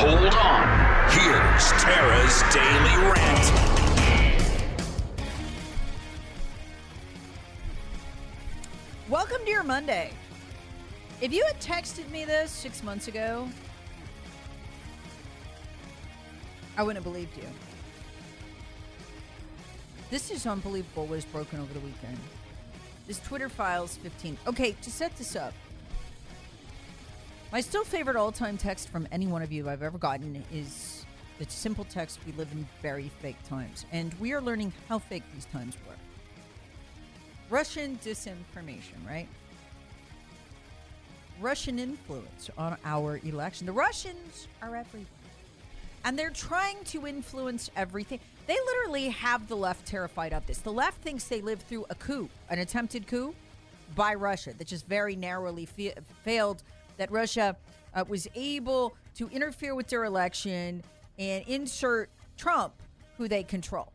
Hold on. Here's Tara's Daily Rant. Welcome to your Monday. If you had texted me this six months ago, I wouldn't have believed you. This is unbelievable what was broken over the weekend. This Twitter files 15. Okay, to set this up, my still favorite all time text from any one of you I've ever gotten is the simple text We live in very fake times. And we are learning how fake these times were. Russian disinformation, right? Russian influence on our election. The Russians are everywhere. And they're trying to influence everything. They literally have the left terrified of this. The left thinks they lived through a coup, an attempted coup by Russia that just very narrowly fa- failed, that Russia uh, was able to interfere with their election and insert Trump, who they control.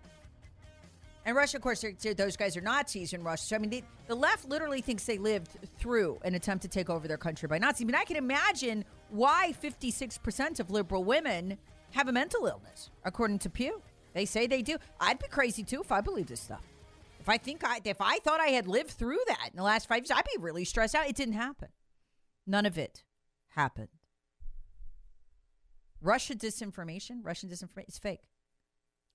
And Russia, of course, those guys are Nazis in Russia. So, I mean, they, the left literally thinks they lived through an attempt to take over their country by Nazis. I mean, I can imagine why 56% of liberal women have a mental illness, according to Pew. They say they do. I'd be crazy too if I believed this stuff. If I think I, if I thought I had lived through that in the last five years, I'd be really stressed out. It didn't happen. None of it happened. Russia disinformation, Russian disinformation, is fake.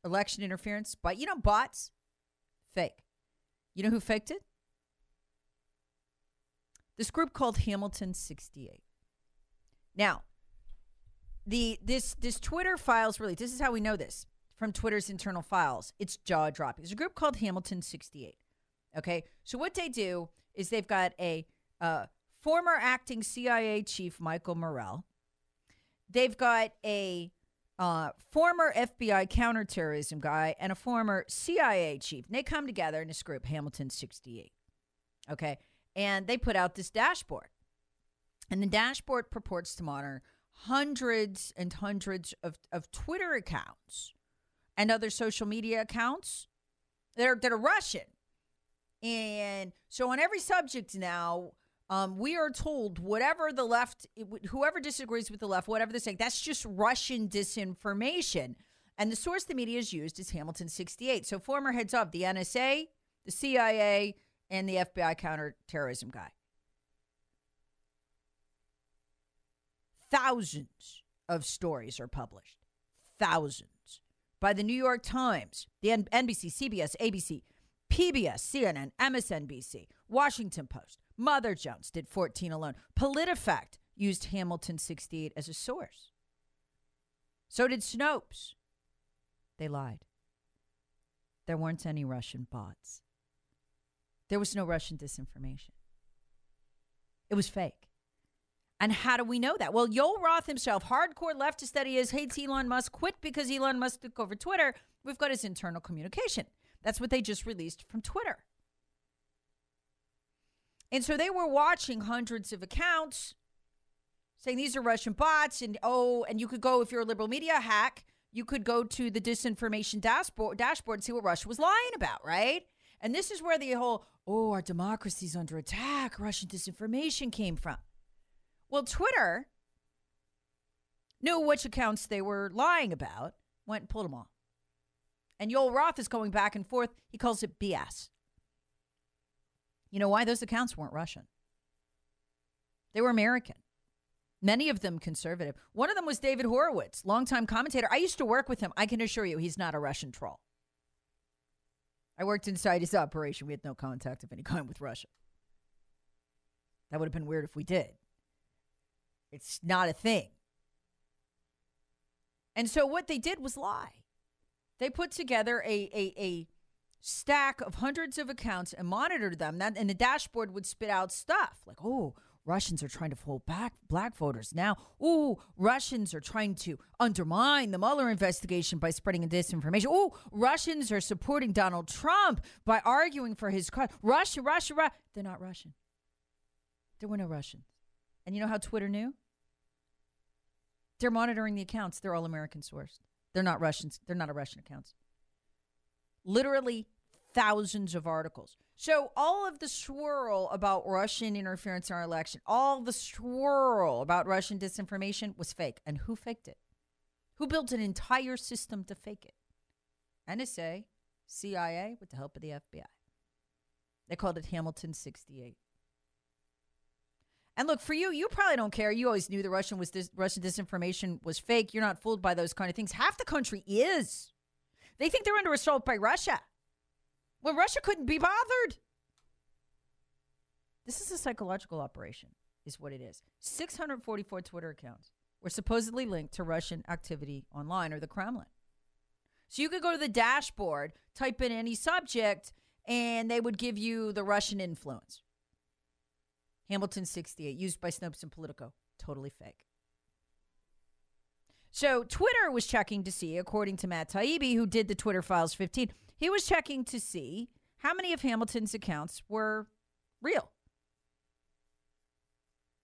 Election interference, but you know, bots, fake. You know who faked it? This group called Hamilton 68. Now, the this this Twitter files really this is how we know this from Twitter's internal files. It's jaw dropping. There's a group called Hamilton 68. Okay, so what they do is they've got a uh, former acting CIA chief Michael Morrell. They've got a uh, former FBI counterterrorism guy and a former CIA chief. And they come together in this group, Hamilton 68. Okay. And they put out this dashboard. And the dashboard purports to monitor hundreds and hundreds of, of Twitter accounts and other social media accounts that are, that are Russian. And so on every subject now, um, we are told whatever the left, whoever disagrees with the left, whatever they're saying, that's just Russian disinformation. And the source the media has used is Hamilton 68. So former heads of the NSA, the CIA, and the FBI counterterrorism guy. Thousands of stories are published. Thousands. By the New York Times, the NBC, CBS, ABC, PBS, CNN, MSNBC, Washington Post, Mother Jones did 14 alone. PolitiFact used Hamilton 68 as a source. So did Snopes. They lied. There weren't any Russian bots. There was no Russian disinformation. It was fake. And how do we know that? Well, Yoel Roth himself, hardcore leftist that he is, hates Elon Musk, quit because Elon Musk took over Twitter. We've got his internal communication. That's what they just released from Twitter. And so they were watching hundreds of accounts saying these are Russian bots. And oh, and you could go, if you're a liberal media hack, you could go to the disinformation dashboard, dashboard and see what Russia was lying about, right? And this is where the whole, oh, our democracy's under attack, Russian disinformation came from. Well, Twitter knew which accounts they were lying about, went and pulled them all. And Yoel Roth is going back and forth. He calls it BS. You know why? Those accounts weren't Russian, they were American. Many of them conservative. One of them was David Horowitz, longtime commentator. I used to work with him. I can assure you he's not a Russian troll. I worked inside his operation. We had no contact of any kind with Russia. That would have been weird if we did. It's not a thing. And so what they did was lie. They put together a, a, a stack of hundreds of accounts and monitored them. That, and the dashboard would spit out stuff like, oh, Russians are trying to hold back black voters. Now, Oh, Russians are trying to undermine the Mueller investigation by spreading disinformation. Oh, Russians are supporting Donald Trump by arguing for his cause. Russia, Russia, Russia. They're not Russian. There were no Russians. And you know how Twitter knew? They're monitoring the accounts. They're all American sourced. They're not Russians. They're not a Russian accounts. Literally thousands of articles. So all of the swirl about Russian interference in our election, all the swirl about Russian disinformation was fake. And who faked it? Who built an entire system to fake it? NSA, CIA, with the help of the FBI. They called it Hamilton 68. And look, for you, you probably don't care. You always knew the Russian was dis- Russian disinformation was fake. You're not fooled by those kind of things. Half the country is. They think they're under assault by Russia when Russia couldn't be bothered. This is a psychological operation, is what it is. 644 Twitter accounts were supposedly linked to Russian activity online or the Kremlin. So you could go to the dashboard, type in any subject, and they would give you the Russian influence. Hamilton 68, used by Snopes and Politico. Totally fake. So Twitter was checking to see, according to Matt Taibbi, who did the Twitter Files 15, he was checking to see how many of Hamilton's accounts were real.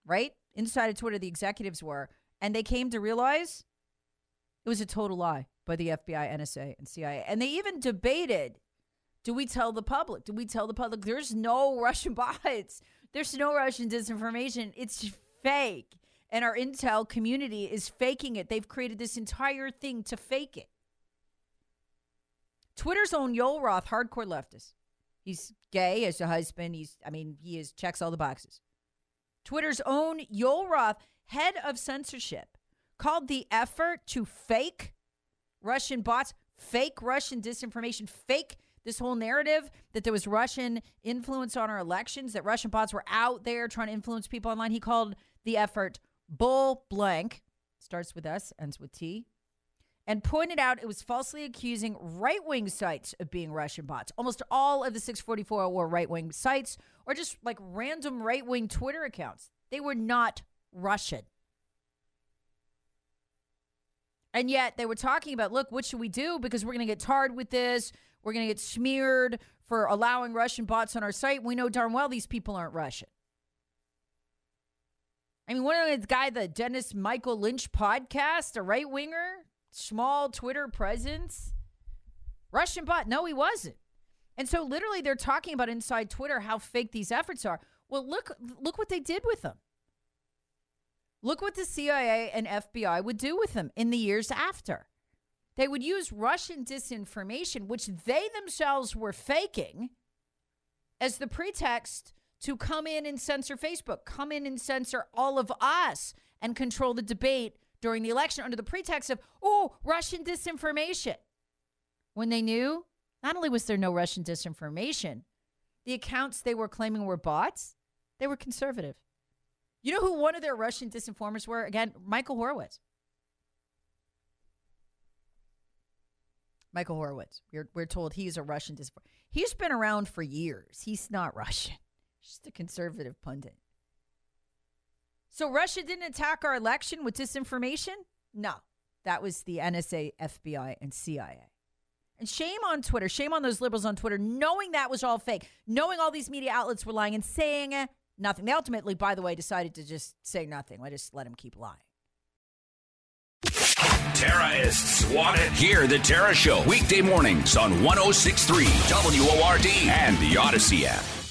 Right? Inside of Twitter, the executives were. And they came to realize it was a total lie by the FBI, NSA, and CIA. And they even debated do we tell the public? Do we tell the public there's no Russian bots? There's no Russian disinformation. It's fake. And our intel community is faking it. They've created this entire thing to fake it. Twitter's own Yoel Roth, hardcore leftist. He's gay as a husband. He's, I mean, he is checks all the boxes. Twitter's own Yoel Roth, head of censorship, called the effort to fake Russian bots, fake Russian disinformation, fake this whole narrative that there was Russian influence on our elections, that Russian bots were out there trying to influence people online. He called the effort bull blank, starts with S, ends with T, and pointed out it was falsely accusing right wing sites of being Russian bots. Almost all of the 644 were right wing sites or just like random right wing Twitter accounts. They were not Russian. And yet they were talking about, look, what should we do? Because we're going to get tarred with this. We're going to get smeared for allowing Russian bots on our site. We know darn well these people aren't Russian. I mean, one of the guy, the Dennis Michael Lynch podcast, a right winger, small Twitter presence, Russian bot. No, he wasn't. And so, literally, they're talking about inside Twitter how fake these efforts are. Well, look, look what they did with them. Look what the CIA and FBI would do with them in the years after. They would use Russian disinformation, which they themselves were faking, as the pretext to come in and censor Facebook, come in and censor all of us and control the debate during the election under the pretext of, oh, Russian disinformation. When they knew not only was there no Russian disinformation, the accounts they were claiming were bots, they were conservative. You know who one of their Russian disinformers were? Again, Michael Horowitz. Michael Horowitz. We're, we're told he's a Russian disinformer. He's been around for years. He's not Russian, just a conservative pundit. So Russia didn't attack our election with disinformation? No. That was the NSA, FBI, and CIA. And shame on Twitter, shame on those liberals on Twitter, knowing that was all fake, knowing all these media outlets were lying and saying eh, nothing. They ultimately, by the way, decided to just say nothing. I just let them keep lying. Terrorists want it. Hear the Tara Show weekday mornings on 1063 WORD and the Audacy app.